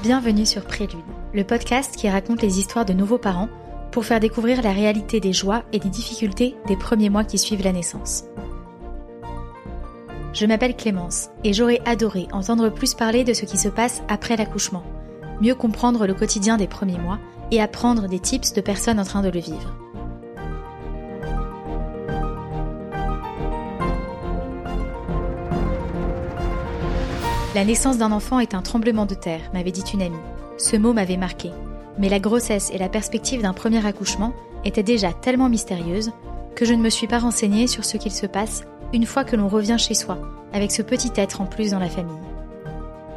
Bienvenue sur Prélude, le podcast qui raconte les histoires de nouveaux parents pour faire découvrir la réalité des joies et des difficultés des premiers mois qui suivent la naissance. Je m'appelle Clémence et j'aurais adoré entendre plus parler de ce qui se passe après l'accouchement, mieux comprendre le quotidien des premiers mois et apprendre des tips de personnes en train de le vivre. La naissance d'un enfant est un tremblement de terre, m'avait dit une amie. Ce mot m'avait marqué. Mais la grossesse et la perspective d'un premier accouchement étaient déjà tellement mystérieuses que je ne me suis pas renseignée sur ce qu'il se passe une fois que l'on revient chez soi, avec ce petit être en plus dans la famille.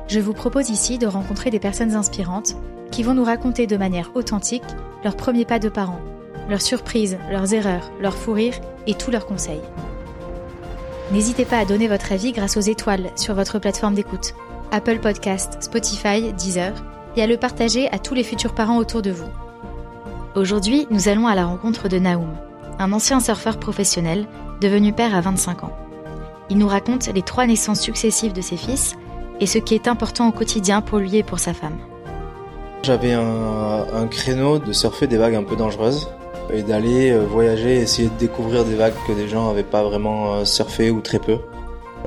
Je vous propose ici de rencontrer des personnes inspirantes qui vont nous raconter de manière authentique leurs premiers pas de parents, leurs surprises, leurs erreurs, leurs fous rires et tous leurs conseils. N'hésitez pas à donner votre avis grâce aux étoiles sur votre plateforme d'écoute, Apple Podcast, Spotify, Deezer, et à le partager à tous les futurs parents autour de vous. Aujourd'hui, nous allons à la rencontre de Naoum, un ancien surfeur professionnel devenu père à 25 ans. Il nous raconte les trois naissances successives de ses fils et ce qui est important au quotidien pour lui et pour sa femme. J'avais un, créneau de surfer des vagues un peu dangereuses et d'aller euh, voyager, essayer de découvrir des vagues que des gens n'avaient pas vraiment euh, surfé ou très peu.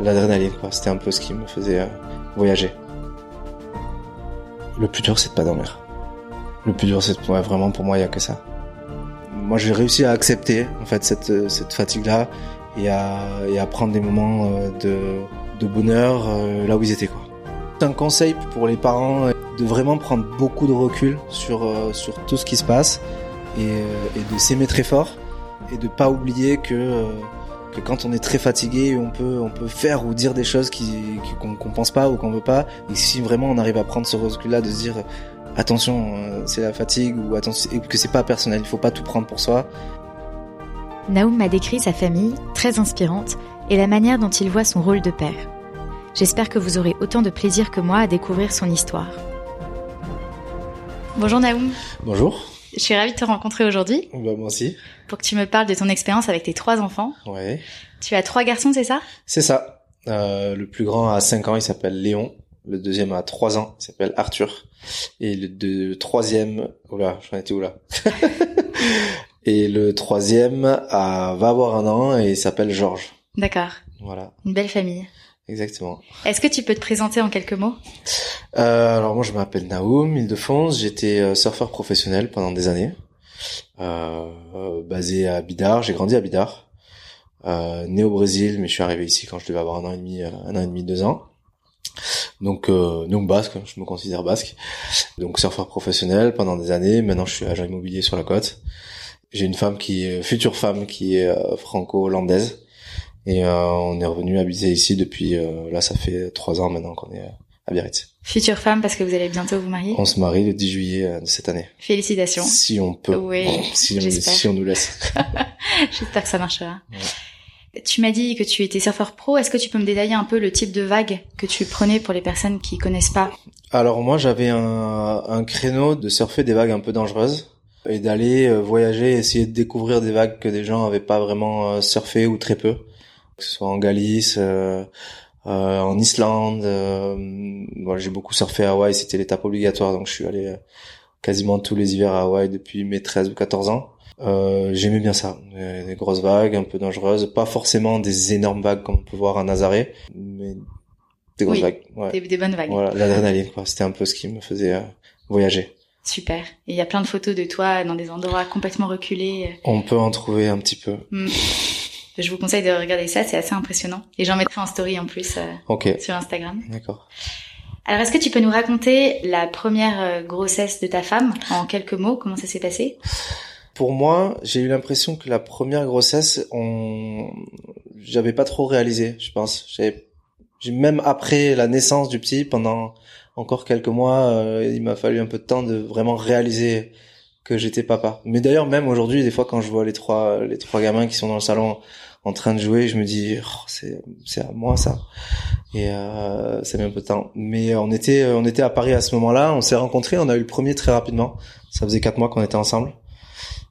L'adrénaline. C'était un peu ce qui me faisait euh, voyager. Le plus dur, c'est de pas dormir. Le plus dur, c'est ouais, vraiment pour moi, il y a que ça. Moi, j'ai réussi à accepter en fait cette, cette fatigue-là et à, et à prendre des moments de, de bonheur là où ils étaient, quoi. Un conseil pour les parents de vraiment prendre beaucoup de recul sur sur tout ce qui se passe et, et de s'aimer très fort et de pas oublier que que quand on est très fatigué, on peut on peut faire ou dire des choses qui qu'on qu'on pense pas ou qu'on veut pas. Et si vraiment on arrive à prendre ce recul-là, de se dire attention, c'est la fatigue ou attention que c'est pas personnel, il faut pas tout prendre pour soi. Naoum m'a décrit sa famille, très inspirante, et la manière dont il voit son rôle de père. J'espère que vous aurez autant de plaisir que moi à découvrir son histoire. Bonjour Naoum. Bonjour. Je suis ravie de te rencontrer aujourd'hui. Bah, moi aussi. Pour que tu me parles de ton expérience avec tes trois enfants. Ouais. Tu as trois garçons, c'est ça? C'est ça. Euh, le plus grand a 5 ans, il s'appelle Léon. Le deuxième a 3 ans, il s'appelle Arthur. Et le, deux, le troisième... Oula, j'en étais où là Et le troisième a, va avoir un an et il s'appelle Georges. D'accord. Voilà. Une belle famille. Exactement. Est-ce que tu peux te présenter en quelques mots? Euh, Alors moi je m'appelle Naoum Ile-de-France, j'étais euh, surfeur professionnel pendant des années, euh, euh, basé à Bidar, j'ai grandi à Bidar, euh, né au Brésil mais je suis arrivé ici quand je devais avoir un an et demi, un an et demi, deux ans. Donc donc basque, je me considère basque. Donc surfeur professionnel pendant des années, maintenant je suis agent immobilier sur la côte. J'ai une femme qui est future femme qui est franco-hollandaise et euh, on est revenu habiter ici depuis, euh, là ça fait trois ans maintenant qu'on est à Biarritz. Future femme parce que vous allez bientôt vous marier On se marie le 10 juillet euh, de cette année. Félicitations. Si on peut. Oui, si, on, si on nous laisse. j'espère que ça marchera. Ouais. Tu m'as dit que tu étais surfeur pro. Est-ce que tu peux me détailler un peu le type de vague que tu prenais pour les personnes qui connaissent pas? Alors moi j'avais un, un créneau de surfer des vagues un peu dangereuses et d'aller voyager, essayer de découvrir des vagues que des gens avaient pas vraiment surfé ou très peu que ce soit en Galice, euh, euh, en Islande. Euh, voilà, j'ai beaucoup surfé à Hawaï, c'était l'étape obligatoire, donc je suis allé euh, quasiment tous les hivers à Hawaï depuis mes 13 ou 14 ans. Euh, j'aimais bien ça, des, grosses vagues un peu dangereuses, pas forcément des énormes vagues comme on peut voir à Nazaré, mais des grosses oui, vagues. Ouais. Des, des, bonnes vagues. Voilà, l'adrénaline, quoi. C'était un peu ce qui me faisait euh, voyager. Super. Et il y a plein de photos de toi dans des endroits complètement reculés. On peut en trouver un petit peu. Mm. Je vous conseille de regarder ça, c'est assez impressionnant. Et j'en mettrai en story en plus euh, okay. sur Instagram. D'accord. Alors, est-ce que tu peux nous raconter la première euh, grossesse de ta femme en quelques mots Comment ça s'est passé? Pour moi, j'ai eu l'impression que la première grossesse, on, j'avais pas trop réalisé. Je pense. J'avais, même après la naissance du petit, pendant encore quelques mois, euh, il m'a fallu un peu de temps de vraiment réaliser que j'étais papa. Mais d'ailleurs, même aujourd'hui, des fois, quand je vois les trois, les trois gamins qui sont dans le salon en train de jouer, je me dis, oh, c'est, c'est à moi ça. Et euh, ça met un peu de temps. Mais on était, on était à Paris à ce moment-là. On s'est rencontrés. On a eu le premier très rapidement. Ça faisait quatre mois qu'on était ensemble.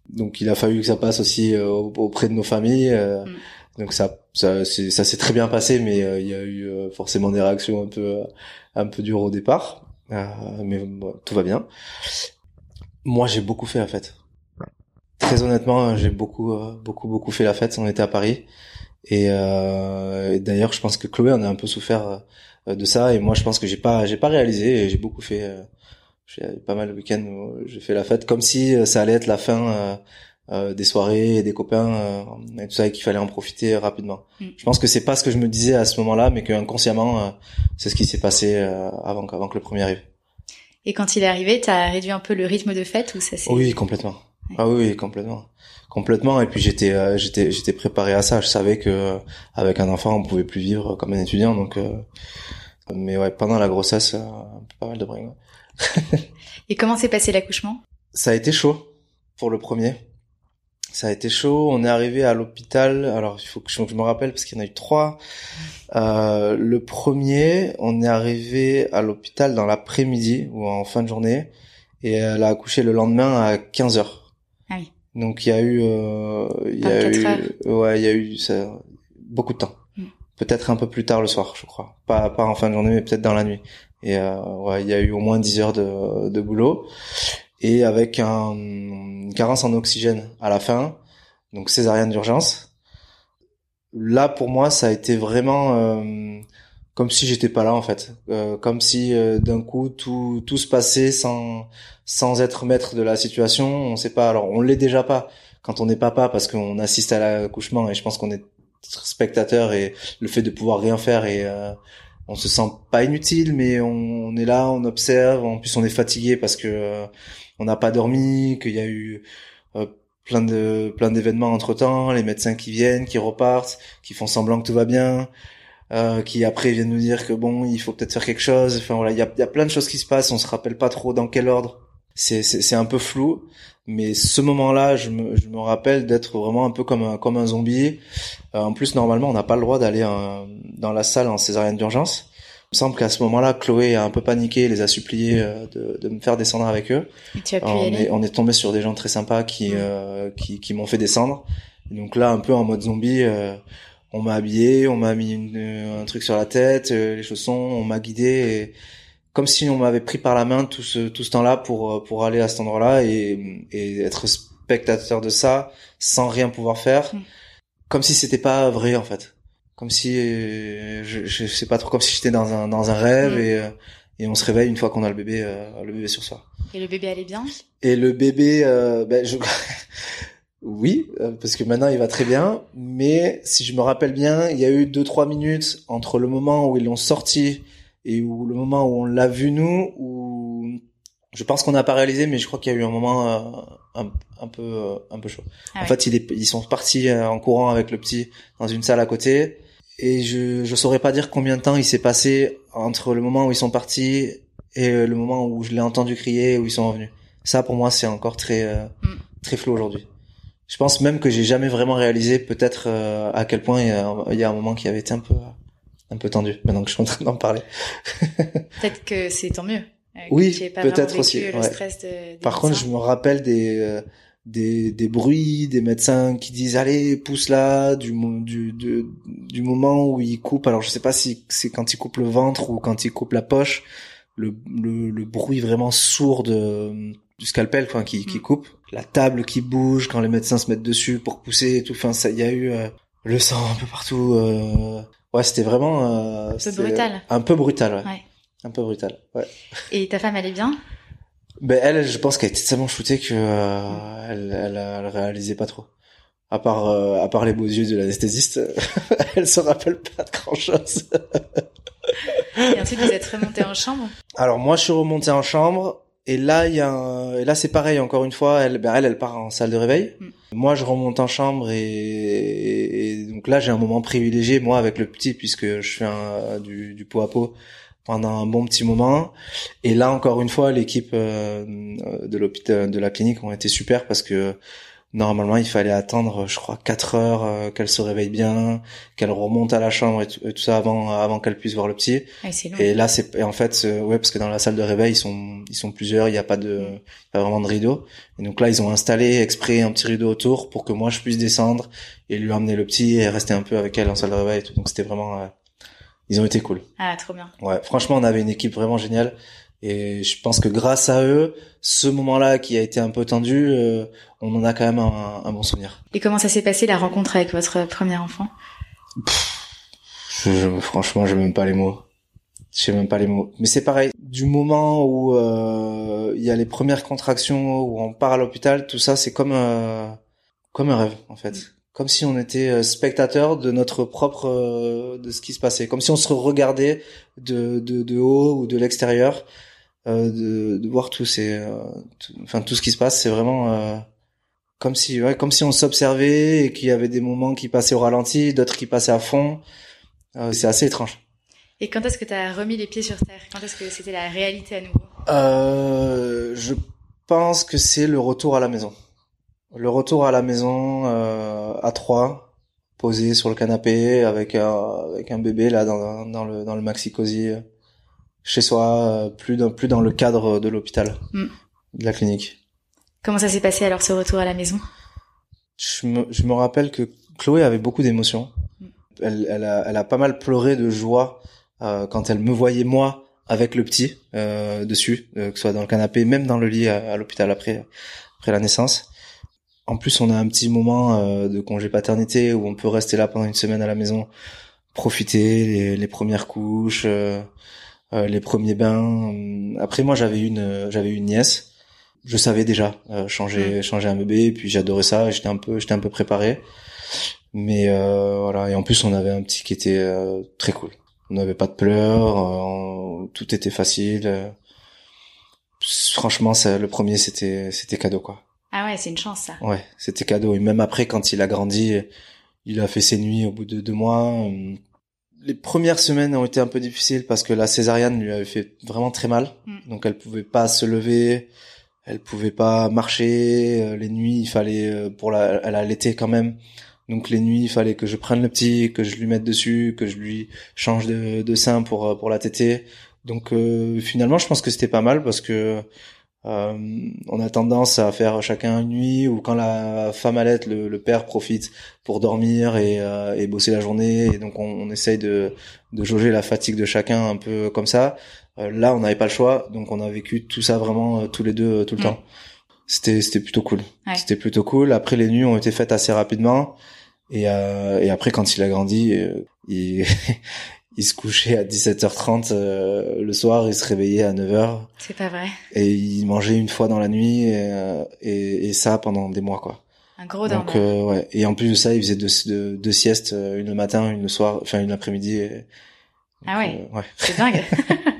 Donc, il a fallu que ça passe aussi euh, auprès de nos familles. Euh, mm. Donc ça, ça, ça s'est très bien passé, mais euh, il y a eu euh, forcément des réactions un peu, un peu dures au départ. mais bon, tout va bien. Moi, j'ai beaucoup fait la fête. Très honnêtement, j'ai beaucoup, beaucoup, beaucoup fait la fête. On était à Paris. Et, et d'ailleurs, je pense que Chloé en a un peu souffert de ça. Et moi, je pense que j'ai pas, j'ai pas réalisé. Et j'ai beaucoup fait. j'ai pas mal de week-ends où j'ai fait la fête, comme si ça allait être la fin euh, des soirées, des copains, euh, et tout ça, et qu'il fallait en profiter rapidement. Mm. Je pense que c'est pas ce que je me disais à ce moment-là, mais que inconsciemment, euh, c'est ce qui s'est passé avant, avant que le premier arrive. Et quand il est arrivé, t'as réduit un peu le rythme de fête ou ça s'est Oui, complètement. Ah oui, complètement, complètement. Et puis j'étais, j'étais, j'étais préparé à ça. Je savais que avec un enfant, on pouvait plus vivre comme un étudiant, donc. mais ouais, pendant la grossesse, pas mal de bringues. et comment s'est passé l'accouchement? Ça a été chaud pour le premier ça a été chaud. On est arrivé à l'hôpital. Alors, il faut que je, me rappelle parce qu'il y en a eu trois. Euh, le premier, on est arrivé à l'hôpital dans l'après-midi ou en fin de journée, et elle a accouché le lendemain à 15 heures. Donc il y a eu, euh, il y a eu, ouais, il y a eu ça, beaucoup de temps. Mm. Peut-être un peu plus tard le soir, je crois. Pas pas en fin de journée, mais peut-être dans la nuit. Et euh, ouais, il y a eu au moins 10 heures de, de boulot et avec un, une carence en oxygène à la fin, donc césarienne d'urgence. Là, pour moi, ça a été vraiment euh, comme si j'étais pas là en fait, euh, comme si euh, d'un coup tout tout se passait sans sans être maître de la situation. On sait pas. Alors, on l'est déjà pas quand on n'est papa parce qu'on assiste à l'accouchement et je pense qu'on est spectateur et le fait de pouvoir rien faire et on se sent pas inutile mais on, on, est là on observe en plus on est fatigué parce que on n'a pas dormi, qu'il y a eu euh, plein de plein d'événements entre temps, les médecins qui viennent, qui repartent, qui font semblant que tout va bien, euh, qui après viennent nous dire que bon, il faut peut-être faire quelque chose. Enfin voilà, il y a, y a plein de choses qui se passent, on se rappelle pas trop dans quel ordre. C'est c'est un peu flou, mais ce moment-là, je me je me rappelle d'être vraiment un peu comme un comme un zombie. Euh, en plus, normalement, on n'a pas le droit d'aller dans la salle en césarienne d'urgence. Il me semble qu'à ce moment-là, Chloé a un peu paniqué, les a suppliés euh, de, de me faire descendre avec eux. Et tu as pu on, y aller est, on est tombé sur des gens très sympas qui euh, qui, qui m'ont fait descendre. Et donc là, un peu en mode zombie, euh, on m'a habillé, on m'a mis une, un truc sur la tête, les chaussons, on m'a guidé, et comme si on m'avait pris par la main tout ce tout ce temps-là pour pour aller à cet endroit-là et, et être spectateur de ça sans rien pouvoir faire, mm. comme si c'était pas vrai en fait comme si euh, je, je sais pas trop comme si j'étais dans un dans un rêve mm. et euh, et on se réveille une fois qu'on a le bébé euh, le bébé sur soi. Et le bébé allait bien? Et le bébé ben je oui parce que maintenant il va très bien mais si je me rappelle bien, il y a eu deux trois minutes entre le moment où ils l'ont sorti et où le moment où on l'a vu nous où je pense qu'on n'a pas réalisé mais je crois qu'il y a eu un moment un, un, peu un peu chaud. Ah en fait, ils, ils sont partis en courant avec le petit dans une salle à côté et je je saurais pas dire combien de temps il s'est passé entre le moment où ils sont partis et le moment où je l'ai entendu crier où ils sont revenus. Ça pour moi c'est encore très euh, mm. très flou aujourd'hui. Je pense même que j'ai jamais vraiment réalisé peut-être euh, à quel point il y, a, il y, a, un moment qui avait été un peu un peu tendu maintenant que je suis en train d'en parler. peut-être que c'est tant mieux. Euh, oui, peut-être aussi. Ouais. Par contre, je me rappelle des des, des bruits, des médecins qui disent allez pousse là, du du du moment où ils coupent. Alors je sais pas si c'est quand ils coupent le ventre ou quand ils coupent la poche, le le, le bruit vraiment sourd de, du scalpel enfin qui qui mm. coupe, la table qui bouge quand les médecins se mettent dessus pour pousser et tout. Enfin ça, il y a eu euh, le sang un peu partout. Euh... Ouais, c'était vraiment euh, un peu brutal. Un peu brutal, ouais. ouais. Un peu brutal, ouais. Et ta femme, elle est bien? Ben elle, je pense qu'elle était tellement shootée que euh, elle, elle, elle, réalisait pas trop. À part, euh, à part les beaux yeux de l'anesthésiste, elle se rappelle pas de grand chose. et ensuite vous êtes remonté en chambre? Alors moi je suis remonté en chambre et là il y a un... et là c'est pareil encore une fois elle ben elle elle part en salle de réveil. Mm. Moi je remonte en chambre et, et donc là j'ai un moment privilégié moi avec le petit puisque je fais un, du, du pot à pot pendant un bon petit moment. Et là, encore une fois, l'équipe euh, de l'hôpital, de la clinique ont été super parce que normalement, il fallait attendre, je crois, quatre heures euh, qu'elle se réveille bien, qu'elle remonte à la chambre et tout, ça avant avant qu'elle puisse voir le petit. Ah, et là, c'est en fait, ouais, parce que dans la salle de réveil, ils sont ils sont plusieurs, il n'y a pas de mm. pas vraiment de rideau. Et donc là, ils ont installé exprès un petit rideau autour pour que moi je puisse descendre et lui emmener le petit et rester un peu avec elle en salle de réveil et tout. Donc c'était vraiment ils ont été cool. Ah, trop bien. Ouais, franchement, on avait une équipe vraiment géniale. Et je pense que grâce à eux, ce moment-là qui a été un peu tendu, euh, on en a quand même un, un, bon souvenir. Et comment ça s'est passé la rencontre avec votre premier enfant? Je, je, Franchement, j'ai même pas les mots. Je sais même pas les mots. Mais c'est pareil. Du moment où euh, il y a les premières contractions, où on part à l'hôpital, tout ça, c'est comme euh, comme un rêve en fait. Comme si on était euh, spectateur de notre propre euh, de ce qui se passait. Comme si on se regardait de de, de haut ou de l'extérieur de, de, voir tout ces, euh, tout, enfin tout ce qui se passe, c'est vraiment euh, comme si, ouais, comme si on s'observait et qu'il y avait des moments qui passaient au ralenti, d'autres qui passaient à fond. c'est assez étrange. Et quand est-ce que tu as remis les pieds sur terre? Quand est-ce que c'était la réalité à nouveau? Je pense que c'est le retour à la maison. Le retour à la maison à trois, posé sur le canapé avec un, avec un bébé là dans, dans le dans le maxi cosy chez soi, euh, plus dans, plus dans le cadre de l'hôpital, mm. de la clinique. Comment ça s'est passé alors ce retour à la maison? Je me, je me rappelle que Chloé avait beaucoup d'émotions. Mm. Elle, elle, a, elle a pas mal pleuré de joie euh, quand elle me voyait moi avec le petit euh, dessus, euh, que ce soit dans le canapé, même dans le lit à, l'hôpital après après la naissance. En plus, on a un petit moment euh, de congé paternité où on peut rester là pendant une semaine à la maison, profiter les, les premières couches. Euh, euh, les premiers bains. Après moi j'avais une j'avais une nièce. Je savais déjà euh, changer mm. changer un bébé et puis j'adorais ça. J'étais un peu j'étais un peu préparé. Mais euh, voilà et en plus on avait un petit qui était très cool. On n'avait pas de pleurs, tout était facile. franchement, ça, le premier c'était c'était cadeau quoi. Ah ouais, c'est une chance ça. Ouais, c'était cadeau. Et même après, quand il a grandi, il a fait ses nuits au bout de deux mois les premières semaines ont été un peu difficiles parce que la césarienne lui avait fait vraiment très mal. Mm. Donc elle pouvait pas se lever, elle pouvait pas marcher. Euh, les nuits, il fallait euh, pour la, elle allaitait quand même. Donc les nuits, il fallait que je prenne le petit, que je lui mette dessus, que je lui change de, de sein pour euh, pour la tétée. Donc finalement, je pense que c'était pas mal parce que euh, on a tendance à faire chacun une nuit ou quand la femme allait, le, le père profite pour dormir et, euh, et, bosser la journée et donc on, on essaye de, de, jauger la fatigue de chacun un peu comme ça. Euh, là, on n'avait pas le choix, donc on a vécu tout ça vraiment euh, tous les deux tout le temps. C'était c'était plutôt cool. C'était plutôt cool. Après les nuits ont été faites assez rapidement et, et après quand il a grandi, il il se couchait à 17h30 euh, le soir, il se réveillait à 9h. C'est pas vrai. Et il mangeait une fois dans la nuit et, euh, et, et ça pendant des mois quoi. Un gros Donc euh, ouais, et en plus de ça, il faisait deux, deux, siestes, une le matin, une le soir, enfin une l'après-midi. Et... Ah ouais. ouais. C'est dingue.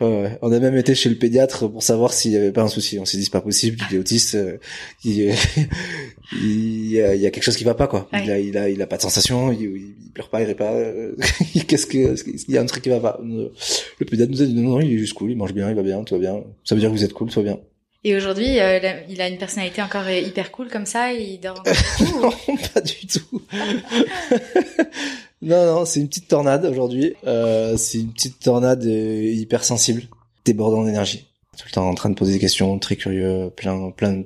ouais, On a même été chez le pédiatre pour savoir s'il y avait pas un souci. On s'est dit c'est pas possible, il est autiste, euh, il, il, y a, il, y a, quelque chose qui va pas quoi. Il a il a il a pas de sensation, il, il pleure pas, il rit pas. Euh, qu'est-ce que il y a un truc qui va pas? Le pédiatre nous a dit non non, il est juste cool, il mange bien, il va bien, tout va bien. Ça veut dire que vous êtes cool, tout va bien. Et aujourd'hui, euh, il a une personnalité encore hyper cool comme ça, il dort. non, pas du tout. Non, non, c'est une petite tornade aujourd'hui. Euh, c'est une petite tornade euh, hyper sensible, débordant d'énergie. Tout le temps en train de poser des questions, très curieux, plein, plein,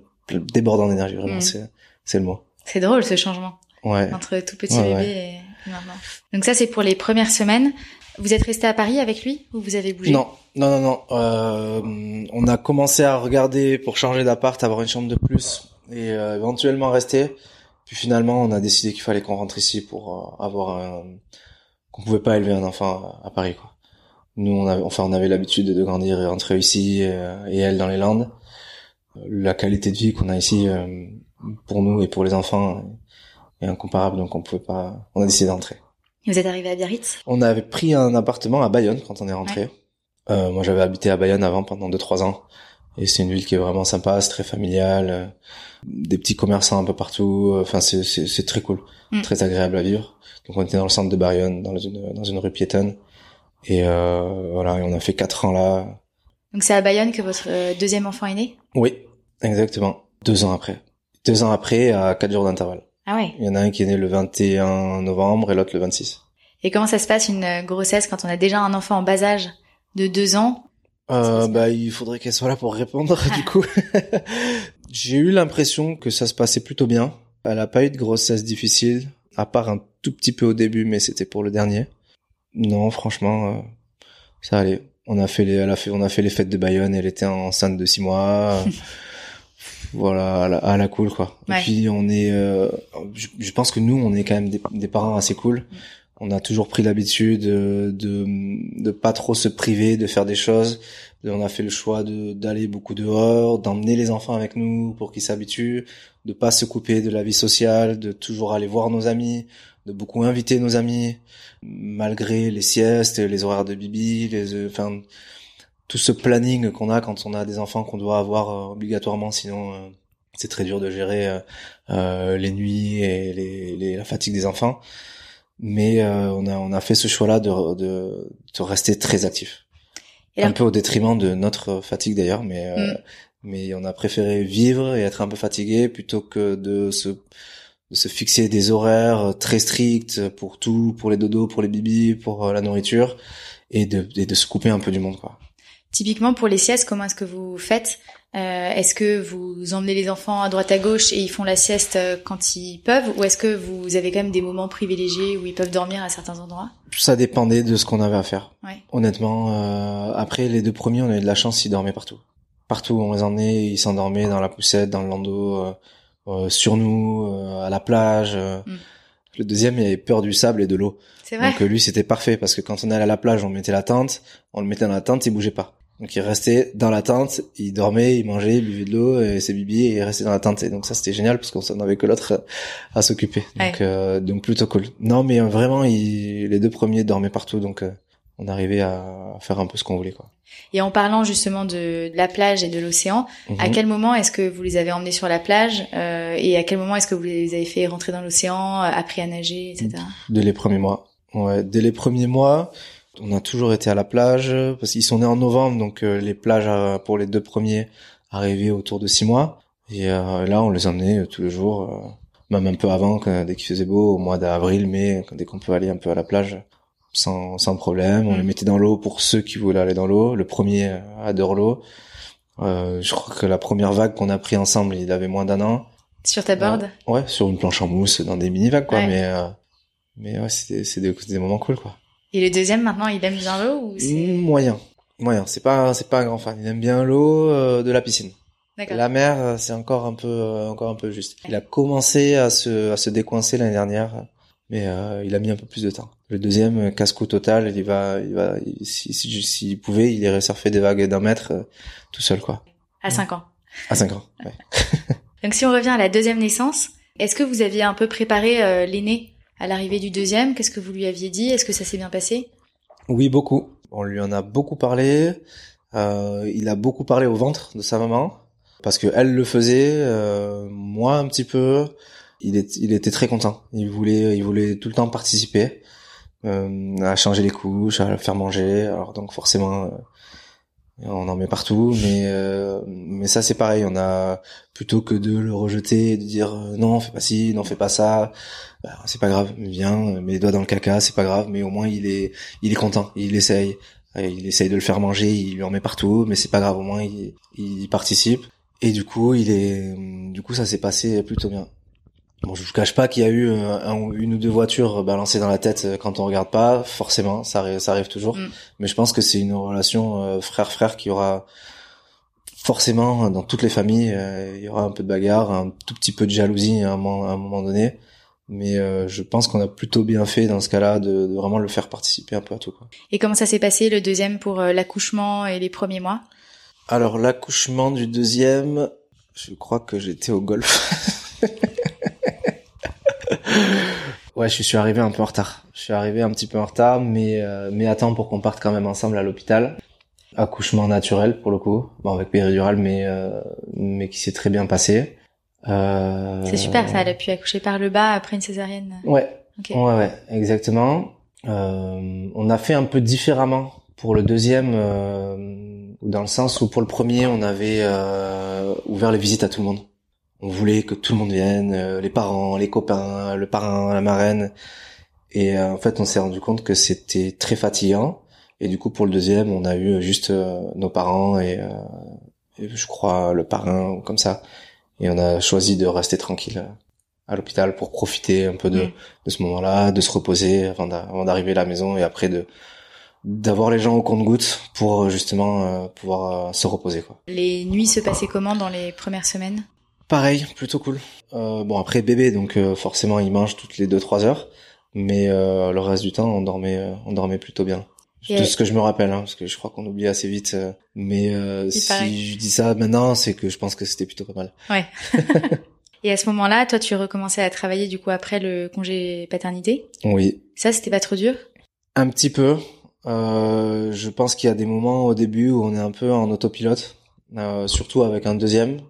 débordant d'énergie. Vraiment, mm. c'est, c'est le mot. C'est drôle ce changement. Ouais. Entre tout petit bébé et maintenant. Donc ça, c'est pour les premières semaines. Vous êtes resté à Paris avec lui ou vous avez bougé? Non, non, non, non. Euh, on a commencé à regarder pour changer d'appart, avoir une chambre de plus et euh, éventuellement rester. Puis finalement, on a décidé qu'il fallait qu'on rentre ici pour euh, avoir un... qu'on pouvait pas élever un enfant à, Paris, quoi. Nous, on avait, enfin, on avait l'habitude de grandir et rentrer ici euh, et elle dans les Landes. La qualité de vie qu'on a ici euh, pour nous et pour les enfants est incomparable, donc on pouvait pas. On a décidé d'entrer. Vous êtes arrivé à Biarritz? On avait pris un appartement à Bayonne quand on est rentré. Euh, moi, j'avais habité à Bayonne avant pendant 2-3 ans. Et c'est une ville qui est vraiment sympa, c'est très familial, euh, des petits commerçants un peu partout. Euh, enfin, c'est c'est très cool, mm. très agréable à vivre. Donc on était dans le centre de Bayonne, dans une dans une rue piétonne. Et euh, voilà, et on a fait quatre ans là. Donc c'est à Bayonne que votre euh, deuxième enfant est né? Oui, exactement. Deux ans après. Deux ans après, à quatre jours d'intervalle. Ah ouais. Il y en a un qui est né le 21 novembre et l'autre le 26. Et comment ça se passe une grossesse quand on a déjà un enfant en bas âge de deux ans euh, bah, il faudrait qu'elle soit là pour répondre, du coup. J'ai eu l'impression que ça se passait plutôt bien. Elle a pas eu de grossesse difficile, à part un tout petit peu au début, mais c'était pour le dernier. Non, franchement, euh, ça allait. On a fait les, elle a fait, on a fait les fêtes de Bayonne. Elle était enceinte de six mois. voilà, à la, à la, cool quoi. Et puis on est, euh, je, je, pense que nous, on est quand même des, des parents assez cool. On a toujours pris l'habitude de, de, de pas trop se priver, de faire des choses. On a fait le choix de d'aller beaucoup dehors, d'emmener les enfants avec nous pour qu'ils s'habituent, de pas se couper de la vie sociale, de toujours aller voir nos amis, de beaucoup inviter nos amis, malgré les siestes, les horaires de bibi, les, enfin, tout ce planning qu'on a quand on a des enfants qu'on doit avoir euh, obligatoirement, sinon euh, c'est très dur de gérer euh, les nuits et les, les, la fatigue des enfants. Mais on a on a fait ce choix-là de, de, de rester très actif. un peu au détriment de notre fatigue d'ailleurs, mais mm. mais on a préféré vivre et être un peu fatigué plutôt que de se de se fixer des horaires très stricts pour tout, pour les dodos, pour les bibis, pour la nourriture, et de, et de se couper un peu du monde, quoi. Typiquement pour les siestes, comment est-ce que vous faites? Euh, Est-ce que vous emmenez les enfants à droite à gauche et ils font la sieste euh, quand ils peuvent, ou est-ce que vous avez quand même des moments privilégiés où ils peuvent dormir à certains endroits? Ça dépendait de ce qu'on avait à faire. Ouais. Honnêtement, euh, après les deux premiers, on avait de la chance, ils dormaient partout. Partout, on les emmenait, ils s'endormaient dans la poussette, dans le landau, euh, euh sur nous, à la plage. Mm. Le deuxième, il avait peur du sable et de l'eau. C'est vrai. Donc lui, c'était parfait parce que quand on allait à la plage, on mettait la tente, on le mettait dans la tente, il bougeait pas. Donc il restait dans la tente, il dormait, il mangeait, il buvait de l'eau, et ses bibi, et il restait dans la tente. Et donc ça c'était génial parce qu'on s'en avait que l'autre à, s'occuper. Donc euh, donc plutôt cool. Non mais euh, vraiment, les deux premiers dormaient partout, donc euh, on arrivait à faire un peu ce qu'on voulait quoi. Et en parlant justement de, de la plage et de l'océan, à mhm. quel moment est-ce que vous les avez emmenés sur la plage et à quel moment est-ce que vous les avez fait rentrer dans l'océan, appris à nager, etc. Dès les premiers mois. Ouais, dès les premiers mois. On a toujours été à la plage parce qu'ils sont nés en novembre, donc euh, les plages euh, pour les deux premiers arrivaient autour de six mois. Et euh, là, on les emmenait tous les jours, même un peu avant, dès qu'il faisait beau, au mois d'avril, mai, dès qu'on peut aller un peu à la plage, sans, sans problème. On les mm. mettait dans l'eau pour ceux qui voulaient aller dans l'eau. Le premier adore l'eau. Euh, je crois que la première vague qu'on a pris ensemble, il avait moins d'un an. Sur ta board? Ouais, sur une planche en mousse, dans des mini vagues, quoi. Mais mais ouais, c'est c'est des, des moments cool, quoi. Et le deuxième, maintenant, il aime bien l'eau ou moyen. Moyen. C'est pas, c'est pas un grand fan. Il aime bien l'eau euh, de la piscine. La mer, euh, c'est encore un peu, euh, encore un peu juste. Il a commencé à se, à se décoincer l'année dernière, mais il a mis un peu plus de temps. Le deuxième, casse-cou total, il va, il va, s'il si, si, pouvait, il irait surfer des vagues d'un mètre tout seul, quoi. À cinq ans. À cinq ans. Ouais. Donc si on revient à la deuxième naissance, est-ce que vous aviez un peu préparé l'aîné? À l'arrivée du deuxième Qu'est-ce que vous lui aviez dit? Est-ce que ça s'est bien passé? Oui, beaucoup. On lui en a beaucoup parlé. Euh, il a beaucoup parlé au ventre de sa maman parce que elle le faisait, euh, moi un petit peu. Il, il était très content. Il voulait, il voulait tout le temps participer, euh, à changer les couches, à faire manger. Alors donc forcément, euh, on en met partout, mais euh, mais ça c'est pareil. On a plutôt que de le rejeter, de dire euh, non, fais pas ci, non, fais pas ça. Bah, c'est pas grave, viens, mets les doigts dans le caca, c'est pas grave. Mais au moins il est il est content, il essaye, il essaye de le faire manger, il lui en met partout, mais c'est pas grave. Au moins il, il participe. Et du coup il est du coup ça s'est passé plutôt bien. Bon, je vous cache pas qu'il y a eu euh, une ou deux voitures balancées dans la tête euh, quand on regarde pas. Forcément, ça arrive, ça arrive toujours. Mm. Mais je pense que c'est une relation euh, frère-frère qui aura forcément dans toutes les familles. il y aura un peu de bagarre, un tout petit peu de jalousie à un moment, donné. Mais je pense qu'on a plutôt bien fait dans ce cas-là de, vraiment le faire participer un peu à tout. Quoi. Et comment ça s'est passé le deuxième pour l'accouchement et les premiers mois? Alors l'accouchement du deuxième, je crois que j'étais au golf. ouais, je suis arrivé un peu en retard. Je suis arrivé un petit peu en retard, mais euh, mais attends pour qu'on parte quand même ensemble à l'hôpital. Accouchement naturel pour le coup, bon avec péridurale, mais euh, mais qui s'est très bien passé. Euh... C'est super, ça. Elle a pu accoucher par le bas après une césarienne. Ouais. Ouais, ouais, exactement. Euh, on a fait un peu différemment pour le deuxième, euh, dans le sens où pour le premier, on avait ouvert les visites à tout le monde on voulait que tout le monde vienne, euh, les parents, les copains, le parrain, la marraine. Et euh, en fait, on s'est rendu compte que c'était très fatigant. Et du coup, pour le deuxième, on a eu juste euh, nos parents et, je crois le parrain comme ça. Et on a choisi de rester tranquille à l'hôpital pour profiter un peu de, de ce moment-là, de se reposer avant d'arriver à la maison et après de d'avoir les gens au compte-gouttes pour justement pouvoir se reposer quoi. Les nuits se passaient comment dans les premières semaines? Pareil, plutôt cool. bon après bébé donc forcément il mange toutes les deux trois heures, mais le reste du temps on dormait on dormait plutôt bien. De ce que je me rappelle, hein, parce que je crois qu'on oublie assez vite. Euh, mais euh, si je dis ça maintenant, c'est que je pense que c'était plutôt pas mal. Ouais. Et à ce moment-là, toi, tu recommençais à travailler du coup après le congé paternité? Oui. Ça, c'était pas trop dur? Un petit peu. Euh, je pense qu'il y a des moments au début où on est un peu en autopilote, euh, surtout avec un deuxième.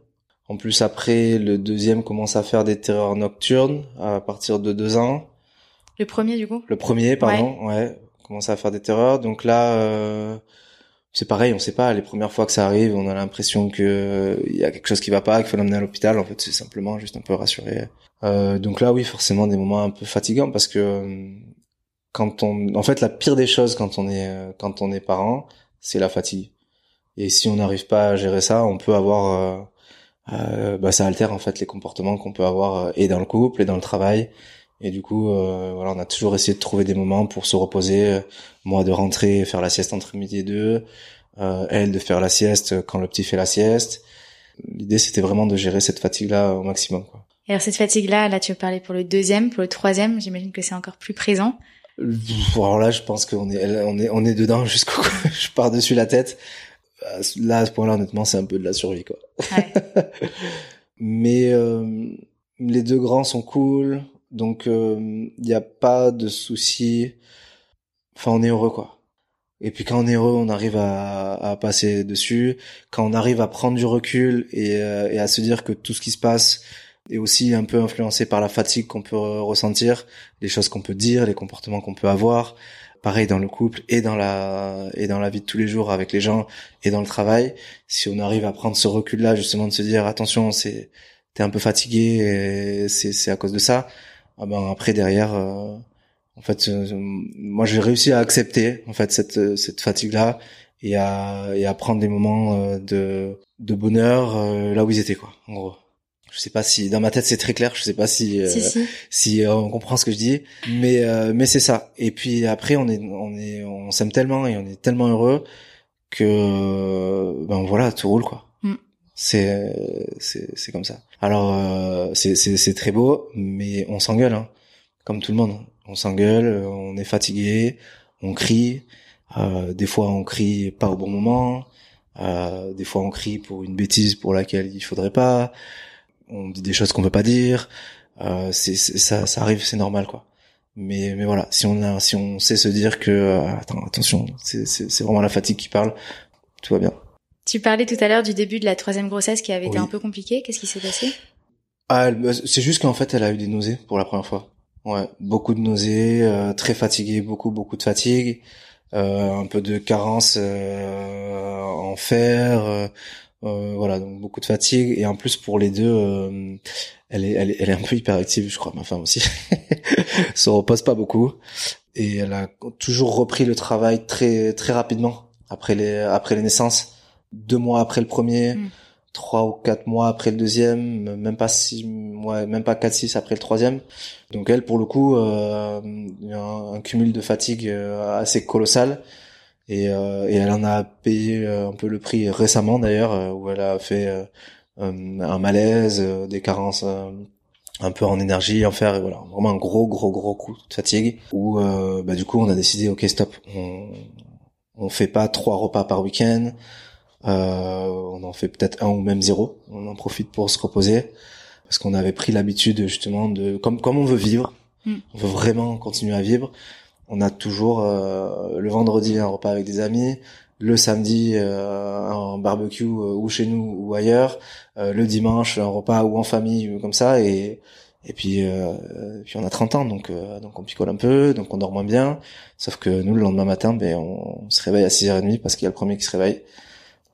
En plus, après, le deuxième commence à faire des terreurs nocturnes à partir de deux ans. Le premier, du coup? Le premier, pardon, ouais commencer à faire des terreurs. Donc là, euh, c'est pareil, on sait pas. Les premières fois que ça arrive, on a l'impression que il y a quelque chose qui va pas, qu'il faut l'emmener à l'hôpital. En fait, c'est simplement juste un peu rassuré. Euh, donc là, oui, forcément, des moments un peu fatigants parce que euh, quand on, en fait, la pire des choses quand on est quand on est parent, c'est la fatigue. Et si on n'arrive pas à gérer ça, on peut avoir euh, bah, ça altère en fait les comportements qu'on peut avoir et dans le couple et dans le travail et du coup, euh, voilà, on a toujours essayé de trouver des moments pour se reposer. Moi, de rentrer et faire la sieste entre midi et deux. Euh, elle, de faire la sieste quand le petit fait la sieste. L'idée, c'était vraiment de gérer cette fatigue-là au maximum. Quoi. Et alors, cette fatigue-là, là, tu veux parler pour le deuxième, pour le troisième. J'imagine que c'est encore plus présent. Alors là, je pense qu'on est, on est, on est dedans jusqu'au. je pars dessus la tête. Là, à ce point-là, honnêtement, c'est un peu de la survie, quoi. Ouais. Mais euh, les deux grands sont cool. Donc il euh, n'y a pas de souci. Enfin, on est heureux quoi. Et puis quand on est heureux, on arrive à, à passer dessus. Quand on arrive à prendre du recul et, euh, et, à se dire que tout ce qui se passe est aussi un peu influencé par la fatigue qu'on peut ressentir, les choses qu'on peut dire, les comportements qu'on peut avoir. Pareil dans le couple et dans la et dans la vie de tous les jours avec les gens et dans le travail. Si on arrive à prendre ce recul-là, justement de se dire attention, c'est t'es un peu fatigué, c'est c'est à cause de ça ah ben après derrière euh, en fait euh, moi j'ai réussi à accepter en fait cette euh, cette fatigue là et à et à prendre des moments de de bonheur là où ils étaient quoi en gros. Je sais pas si dans ma tête c'est très clair. Je sais pas si si, on comprend ce que je dis mais mais c'est ça. Et puis après on est on est on s'aime tellement et on est tellement heureux que ben voilà tout roule quoi c'est c'est c'est comme ça. Alors euh, c'est très beau, mais on s'engueule, hein, comme tout le monde. On s'engueule, on est fatigué, on crie. Euh, des fois on crie pas au bon moment. Euh, des fois on crie pour une bêtise pour laquelle il faudrait pas. On dit des choses qu'on veut pas dire. Euh, c'est ça ça arrive, c'est normal quoi. Mais mais voilà, si on a si on sait se dire que euh, attends attention, c'est vraiment la fatigue qui parle, tout va bien. Tu parlais tout à l'heure du début de la troisième grossesse qui avait été un peu compliqué. Qu'est-ce qui s'est passé? Ah, c'est juste qu'en fait, elle a eu des nausées pour la première fois. Ouais, beaucoup de nausées, euh, très fatiguée, beaucoup beaucoup de fatigue, euh, un peu de carence euh, en fer, euh, voilà, donc beaucoup de fatigue et en plus pour les deux, elle est, elle est elle est un peu hyperactive, je crois, ma femme aussi. Se repose pas beaucoup et elle a toujours repris le travail très très rapidement après les après les naissances deux mois après le premier, mm. trois ou quatre mois après le deuxième, même pas six mois, même pas quatre six après le troisième. Donc elle, pour le coup, euh, il y a un, cumul de fatigue euh, assez colossal. Et, euh, et elle en a payé euh, un peu le prix récemment d'ailleurs, où elle a fait un malaise, des carences un peu en énergie, en fer, voilà, vraiment un gros, gros, gros coup de fatigue. Où bah, du coup, on a décidé, ok, stop, on, on fait pas trois repas par week-end. Euh, on en fait peut-être un ou même zéro. On en profite pour se reposer parce qu'on avait pris l'habitude justement de comme comme on veut vivre, mm. on veut vraiment continuer à vivre. On a toujours euh, le vendredi un repas avec des amis, le samedi euh, un barbecue ou chez nous ou ailleurs, le dimanche un repas ou en famille comme ça et et puis puis on a 30 ans donc donc on picole un peu, donc on dort moins bien. Sauf que nous le lendemain matin ben on, on se réveille à 6h30 parce qu'il y a le premier qui se réveille.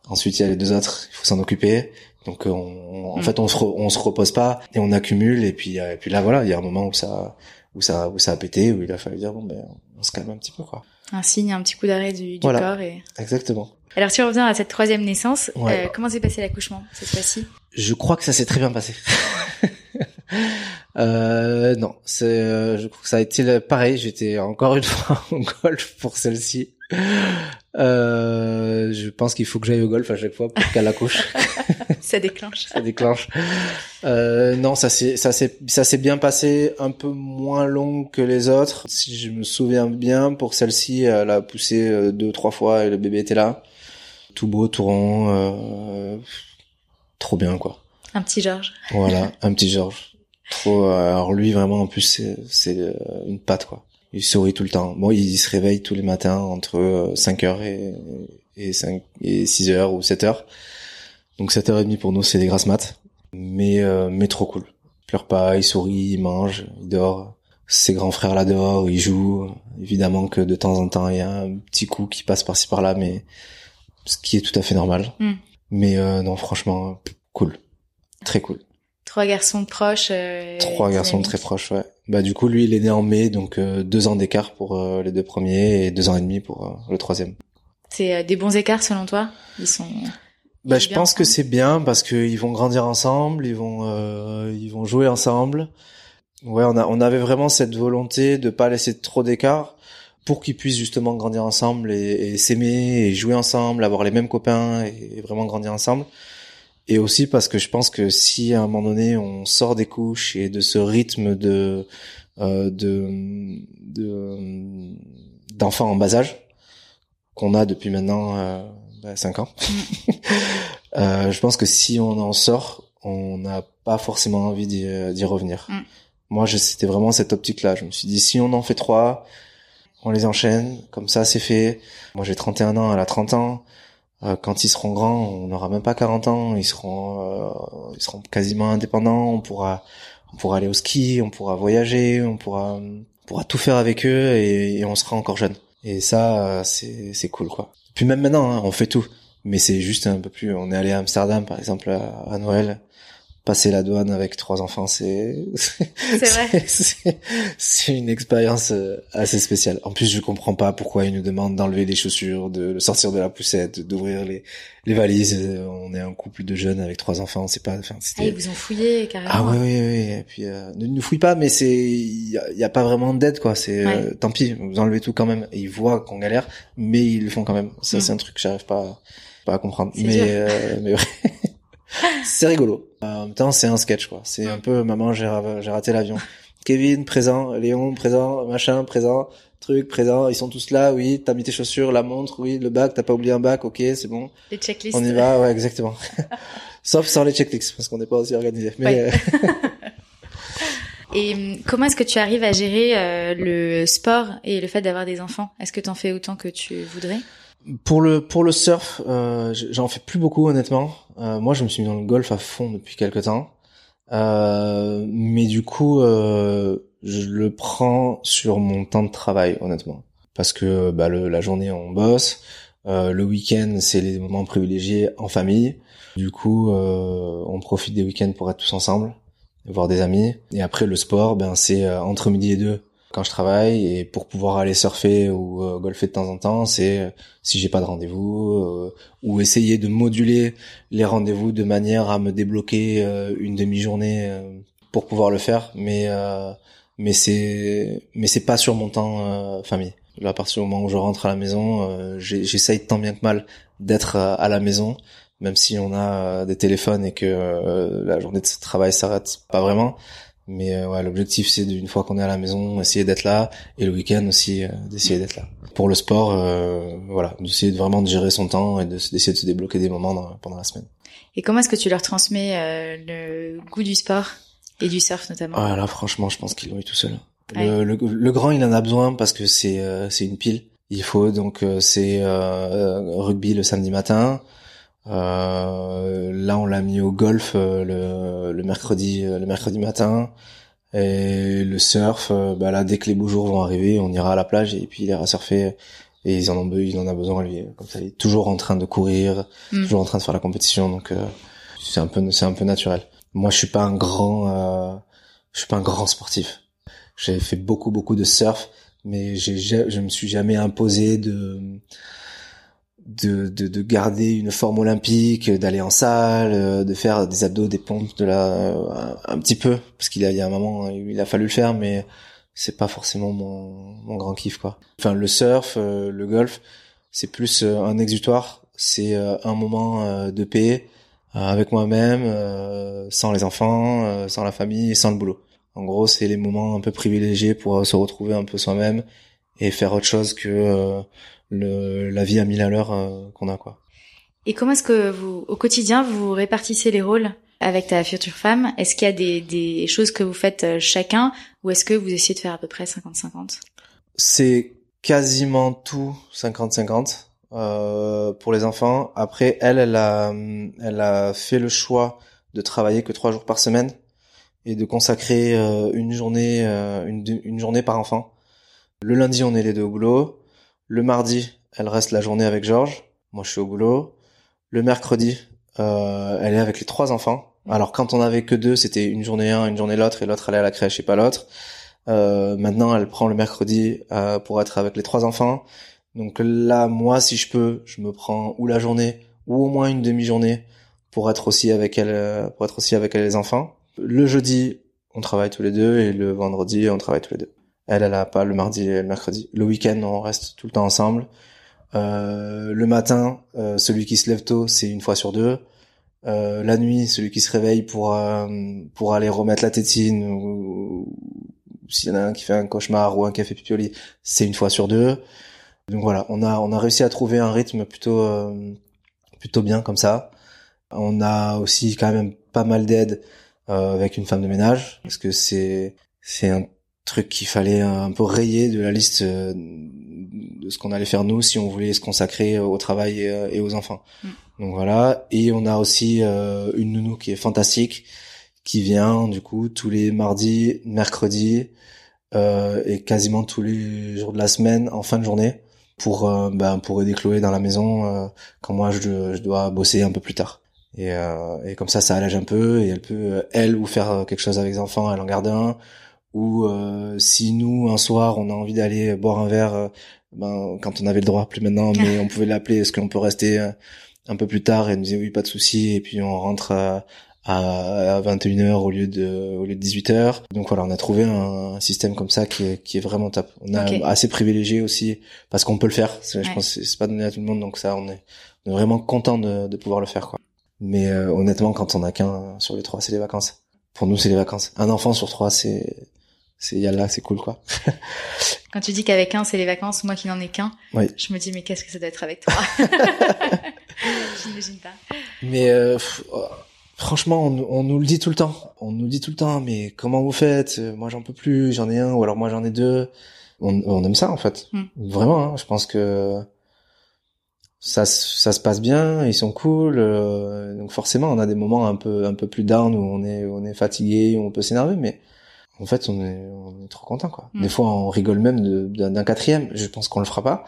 Ensuite, il y a les deux autres, il faut s'en occuper. Donc, on, en mm. fait, on se, on se repose pas et on accumule. Et puis, et puis là, voilà, il y a un moment où ça, où ça, où ça a pété, où il a fallu dire bon, ben, on se calme un petit peu, quoi. Un signe, un petit coup d'arrêt du, du corps et. Exactement. Alors, si on revient à cette troisième naissance, euh, comment s'est passé l'accouchement cette fois-ci? Je crois que ça s'est très bien passé. euh, non, c'est, euh, je crois que ça a été pareil. J'étais encore une fois en golf pour celle-ci. Euh, Je pense qu'il faut que j'aille au golf à chaque fois pour qu'elle accouche. ça déclenche. ça déclenche. Euh, non, ça s'est ça s'est ça s'est bien passé, un peu moins long que les autres. Si je me souviens bien, pour celle-ci, elle a poussé euh, deux trois fois et le bébé était là, tout beau, tout rond, euh, trop bien quoi. Un petit Georges. Voilà, un petit Georges. Trop. euh, alors lui vraiment en plus c'est c'est une patte quoi. Il sourit tout le temps. Bon, il se réveille tous les matins entre 5h et et 5 et 6h ou 7h. Donc 7h30 pour nous, c'est des grasses maths. Mais euh, mais trop cool. Il pleure pas, il sourit, il mange, il dort. Ses grands frères dehors, ils jouent. Évidemment que de temps en temps, il y a un petit coup qui passe par-ci par-là, mais ce qui est tout à fait normal. Mm. Mais euh, non, franchement, cool. Très cool. Trois garçons proches. euh, Trois garçons très proches, ouais. Bah du coup, lui, il est né en mai, donc euh, deux ans d'écart pour euh, les deux premiers et deux ans et demi pour euh, le troisième. C'est euh, des bons écarts selon toi? Ils sont. Bah, je pense que c'est bien parce qu'ils vont grandir ensemble, ils vont euh, ils vont jouer ensemble. Ouais, on a on avait vraiment cette volonté de pas laisser trop d'écart pour qu'ils puissent justement grandir ensemble et, et s'aimer et jouer ensemble, avoir les mêmes copains et, vraiment grandir ensemble. Et aussi parce que je pense que si à un moment donné on sort des couches et de ce rythme de euh, de de d'enfants en bas âge qu'on a depuis maintenant euh, bah, 5 ans. Euh, je pense que si on en sort, on n'a pas forcément envie d'y euh, revenir. Mm. Moi, c'était vraiment cette optique-là. Je me suis dit, si on en fait trois, on les enchaîne, comme ça, c'est fait. Moi, j'ai 31 ans, elle a 30 ans. Euh, quand ils seront grands, on n'aura même pas 40 ans, ils seront, euh, ils seront quasiment indépendants. On pourra, on pourra aller au ski, on pourra voyager, on pourra, on pourra tout faire avec eux et, et on sera encore jeune. Et ça, euh, c'est, c'est cool, quoi. Puis même maintenant, hein, on fait tout mais c'est juste un peu plus. On est allé à Amsterdam, par exemple, à, à Noël. Passer la douane avec trois enfants, c'est C'est une expérience euh, assez spéciale. En plus, je comprends pas pourquoi ils nous demandent d'enlever les chaussures, de sortir de la poussette, d'ouvrir les les valises. Euh, On est un couple de jeunes avec trois enfants, c'est pas. Enfin, Ah, ils vous ont fouillé carrément. Ah oui, oui, oui. Et puis, euh, ne nous fouille pas, mais c'est, il y, a- y a pas vraiment d'aide, quoi. C'est, euh, tant pis, vous enlevez tout quand même. Et ils voient qu'on galère, mais ils le font quand même. Ça, Mm. c'est un truc que j'arrive pas, pas à comprendre. Mais, euh, mais ouais. c'est rigolo. En même temps, c'est un sketch, quoi. C'est un peu, maman, j'ai, ra- j'ai raté l'avion. Kevin, présent. Léon, présent. Machin, présent. Truc, présent. Ils sont tous là, oui. T'as mis tes chaussures, la montre, oui. Le bac, t'as pas oublié un bac, ok, c'est bon. Les checklists. On y va, ouais, exactement. Sauf sans les checklists, parce qu'on n'est pas aussi organisé. Mais, Ouais. euh, Et hum, comment est-ce que tu arrives à gérer euh, le sport et le fait d'avoir des enfants? Est-ce que t'en fais autant que tu voudrais? Pour le pour le surf, euh, j'en fais plus beaucoup honnêtement. Euh, moi, je me suis mis dans le golf à fond depuis quelques temps, Euh, mais du coup, euh, je le prends sur mon temps de travail honnêtement, parce que bah, le, la journée on bosse, euh, le week-end c'est les moments privilégiés en famille. Du coup, euh, on profite des week-ends pour être tous ensemble, voir des amis. Et après le sport, ben c'est entre midi et deux quand je travaille et pour pouvoir aller surfer ou euh, golfer de temps en temps, c'est euh, si j'ai pas de rendez-vous euh, ou essayer de moduler les rendez-vous de manière à me débloquer euh, une demi-journée pour pouvoir le faire. Mais mais c'est mais c'est pas sur mon temps famille. À partir du moment où je rentre à la maison j'essaye tant bien que mal d'être à la maison même si on a des téléphones et que la journée de travail s'arrête pas vraiment mais euh, ouais, l'objectif c'est d'une fois qu'on est à la maison, essayer d'être là, et le week-end aussi euh, d'essayer d'être là. Pour le sport, euh, voilà, d'essayer de vraiment de gérer son temps et de- d'essayer de se débloquer des moments dans- pendant la semaine. Et comment est-ce que tu leur transmets euh, le goût du sport et du surf notamment Ah là, franchement, je pense qu'ils l'ont eu tout seul. Ouais. Le, le, le grand, il en a besoin parce que c'est euh, c'est une pile. Il faut donc euh, c'est euh, rugby le samedi matin. Euh, là, on l'a mis au golf euh, le, le mercredi euh, le mercredi matin. Et le surf, bah là, dès que les beaux jours vont arriver, on ira à la plage et puis il ira surfer. Et ils en ont il en a besoin lui. Comme ça, il est toujours en train de courir, Mm. toujours en train de faire la compétition. Donc euh, c'est un peu c'est un peu naturel. Moi, je suis pas un grand euh, je suis pas un grand sportif. J'ai fait beaucoup beaucoup de surf, mais j'ai ja- je me suis jamais imposé de de, de, de garder une forme olympique, d'aller en salle, euh, de faire des abdos, des pompes, de la un, un petit peu parce qu'il y a, il y a un moment il a fallu le faire, mais c'est pas forcément mon, mon grand kiff quoi. Enfin le surf, le golf, c'est plus un exutoire, c'est un moment de paix avec moi-même, sans les enfants, sans la famille, sans le boulot. En gros, c'est les moments un peu privilégiés pour se retrouver un peu soi-même et faire autre chose que le, la vie à mille à l'heure qu'on a quoi. Et comment est-ce que vous, au quotidien, vous répartissez les rôles avec ta future femme? Est-ce qu'il y a des, des choses que vous faites euh, chacun ou est-ce que vous essayez de faire à peu près 50-50 C'est quasiment tout 50-50 euh, pour les enfants. Après, elle, elle a, elle a fait le choix de travailler que trois jours par semaine et de consacrer euh, une journée, euh, une, une journée par enfant. Le lundi, on est les deux au boulot. Le mardi, elle reste la journée avec Georges. Moi, je suis au boulot. Le mercredi, euh, elle est avec les trois enfants. Alors quand on avait que deux, c'était une journée un, une journée l'autre, et l'autre allait à la crèche et pas l'autre. Euh, maintenant, elle prend le mercredi euh, pour être avec les trois enfants. Donc là, moi, si je peux, je me prends ou la journée ou au moins une demi-journée pour être aussi avec elle, pour être aussi avec elle les enfants. Le jeudi, on travaille tous les deux et le vendredi, on travaille tous les deux. Elle, elle a pas le mardi et le mercredi. Le week-end, on reste tout le temps ensemble. Euh, le matin, euh, celui qui se lève tôt, c'est une fois sur deux. Euh, la nuit, celui qui se réveille pour pour aller remettre la tétine ou, s'il y en a un qui fait un cauchemar ou un café pipioli, c'est une fois sur deux. Donc voilà, on a on a réussi à trouver un rythme plutôt plutôt bien comme ça. On a aussi quand même pas mal d'aide avec une femme de ménage parce que c'est c'est un truc qu'il fallait un peu rayer de la liste euh, de ce qu'on allait faire nous si on voulait se consacrer au travail et, euh, aux enfants. Mm. Donc voilà. Et on a aussi euh, une nounou qui est fantastique, qui vient du coup tous les mardis, mercredis euh, et quasiment tous les jours de la semaine en fin de journée pour ben, pour aider Chloé dans la maison quand moi je, je, dois bosser un peu plus tard. Et, et comme ça, ça allège un peu et elle peut elle ou faire quelque chose avec les enfants, elle en garde un ou euh, si nous un soir on a envie d'aller boire un verre euh, ben quand on avait le droit plus maintenant mais on pouvait l'appeler est-ce qu'on peut rester euh, un peu plus tard? Et elle nous disait oui pas de souci. Et puis on rentre à, à 21h au lieu de au lieu de 18h donc voilà on a trouvé un, système comme ça qui est qui est vraiment top. On a assez privilégié aussi parce qu'on peut le faire. Je pense c'est pas donné à tout le monde donc ça on est, on est vraiment content de, de pouvoir le faire quoi. Mais honnêtement quand on a qu'un sur les trois c'est les vacances. Pour nous c'est les vacances. Un enfant sur trois c'est c'est là c'est cool quoi. Quand tu dis qu'avec un c'est les vacances, moi qui n'en ai qu'un, je me dis mais qu'est-ce que ça doit être avec toi? J'imagine pas. Mais euh, oh, franchement, on, nous le dit tout le temps. On nous dit tout le temps, mais comment vous faites? Moi j'en peux plus, j'en ai un ou alors moi j'en ai deux. On, aime ça en fait, hmm. vraiment. Hein, je pense que ça, ça se passe bien, ils sont cool. Euh, donc forcément, on a des moments un peu un peu plus down où on est on est fatigué, où on peut s'énerver, mais en fait, on est, on est trop content, quoi. Mm. Des fois, on rigole même d'un quatrième. Je pense qu'on le fera pas,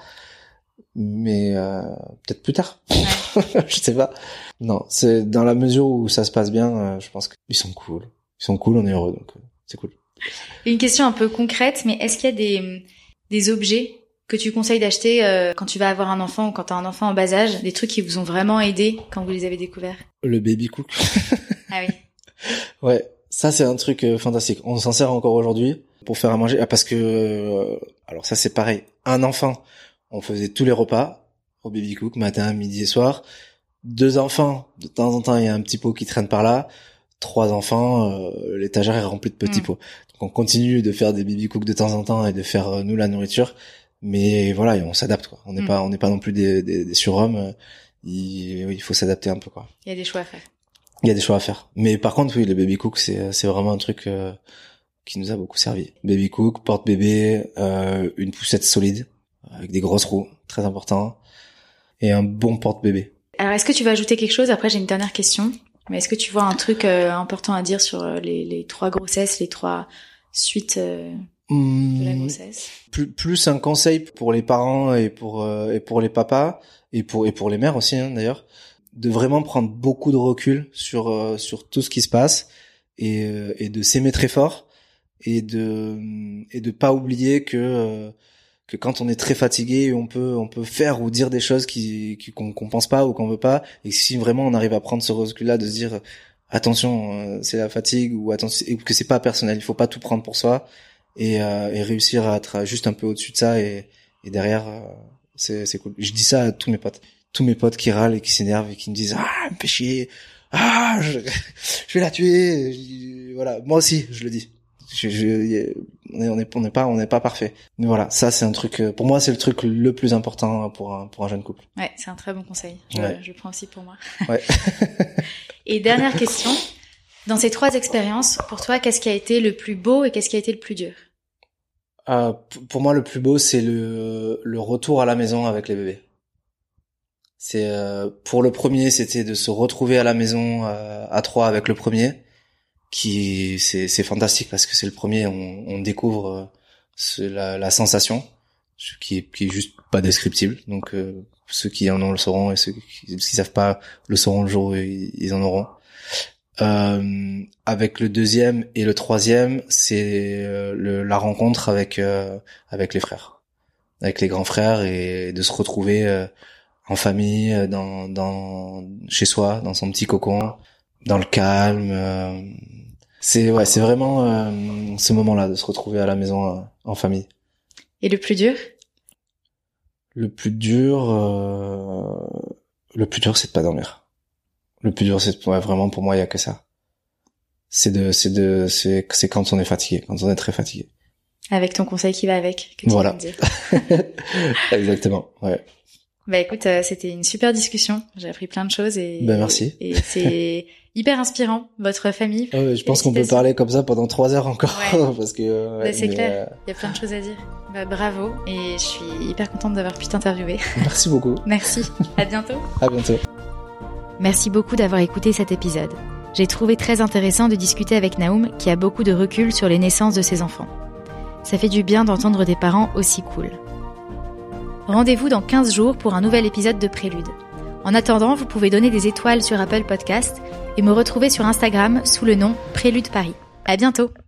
mais euh, peut-être plus tard. je sais pas. Non, c'est dans la mesure où ça se passe bien. Euh, je pense qu'ils sont cool. Ils sont cool, on est heureux, donc euh, c'est cool. Une question un peu concrète, mais est-ce qu'il y a des des objets que tu conseilles d'acheter quand tu vas avoir un enfant ou quand tu as un enfant en bas âge, des trucs qui vous ont vraiment aidé quand vous les avez découverts? Le baby cook. ah oui. Ouais, ça, c'est un truc euh, fantastique. On s'en sert encore aujourd'hui pour faire à manger. Ah, parce que, euh, alors ça, c'est pareil. Un enfant, on faisait tous les repas au baby cook, matin, midi et soir. Deux enfants, de temps en temps, il y a un petit pot qui traîne par là. Trois enfants, euh, l'étagère est remplie de petits mm. pots. Donc on continue de faire des baby cooks de temps en temps et de faire nous la nourriture. Mais voilà, on s'adapte. Quoi. On n'est mm. pas, on n'est pas non plus des, des, des surhommes. Il, il faut s'adapter un peu. Quoi. Il y a des choix à faire. Il y a des choix à faire. Mais par contre, oui, le baby cook, c'est c'est vraiment un truc euh, qui nous a beaucoup servi. Baby cook, porte bébé, euh, une poussette solide avec des grosses roues, très important, et un bon porte bébé. Alors, est-ce que tu vas ajouter quelque chose? Après, j'ai une dernière question. Mais est-ce que tu vois un truc euh, important à dire sur les, les trois grossesses, les trois suites de la hmm. grossesse? Plus, plus un conseil pour les parents et pour et pour les papas et pour et pour les mères aussi hein, d'ailleurs de vraiment prendre beaucoup de recul sur euh, sur tout ce qui se passe et, euh, et de s'aimer très fort et de et de pas oublier que euh, que quand on est très fatigué on peut on peut faire ou dire des choses qui qu'on qu'on pense pas ou qu'on veut pas et si vraiment on arrive à prendre ce recul là de se dire attention c'est la fatigue ou attention que c'est pas personnel il faut pas tout prendre pour soi et, et réussir à être juste un peu au-dessus de ça et, et derrière c'est cool. Je dis ça à tous mes potes, tous mes potes qui râlent et qui s'énervent et qui me disent ah me fait chier, ah je, je vais la tuer, Je voilà moi aussi je le dis. Je, je, on est on est n'est pas on n'est pas parfait. Mais voilà ça c'est un truc euh, pour moi c'est le truc le plus important pour un pour un jeune couple. Ouais c'est un très bon conseil. Je, Ouais. je prends aussi pour moi. Ouais. Et dernière question. Dans ces trois expériences, pour toi, qu'est-ce qui a été le plus beau et qu'est-ce qui a été le plus dur? Euh, pour moi, le plus beau, c'est le, le retour à la maison avec les bébés. C'est euh, pour le premier, c'était de se retrouver à la maison euh, à trois avec le premier, qui c'est c'est fantastique parce que c'est le premier, on, on découvre euh, la, la sensation, qui est qui est juste pas descriptible. Donc euh, ceux qui en ont le sauront et ceux qui, qui savent pas le sauront le jour où ils, en auront. Euh, avec le deuxième et le troisième, c'est euh, la rencontre avec euh, avec les frères, avec les grands frères et de se retrouver euh, en famille, euh, dans dans chez soi, dans son petit cocon, dans le calme. euh, c'est ouais, c'est vraiment euh, ce moment-là de se retrouver à la maison euh, en famille. Et le plus dur? Le plus dur, euh, le plus dur, c'est de pas dormir. Le plus dur, c'est ouais, vraiment pour moi, il y a que ça. C'est de, c'est de, c'est, c'est quand on est fatigué, quand on est très fatigué. Avec ton conseil qui va avec, que tu Voilà. viens de dire. Exactement. Ouais. Bah écoute, euh, c'était une super discussion. J'ai appris plein de choses et Ben, merci. Et c'est hyper inspirant votre famille. Ah ouais, je pense qu'on peut parler comme ça pendant trois heures encore, Ouais. parce que. euh, ouais, Bah, c'est clair. Il y a plein de choses à dire. Bah bravo et je suis hyper contente d'avoir pu t'interviewer. euh, merci beaucoup. Merci. À bientôt. À bientôt. Merci beaucoup d'avoir écouté cet épisode. J'ai trouvé très intéressant de discuter avec Naoum qui a beaucoup de recul sur les naissances de ses enfants. Ça fait du bien d'entendre des parents aussi cool. Rendez-vous dans 15 jours pour un nouvel épisode de Prélude. En attendant, vous pouvez donner des étoiles sur Apple Podcast et me retrouver sur Instagram sous le nom Prélude Paris. À bientôt!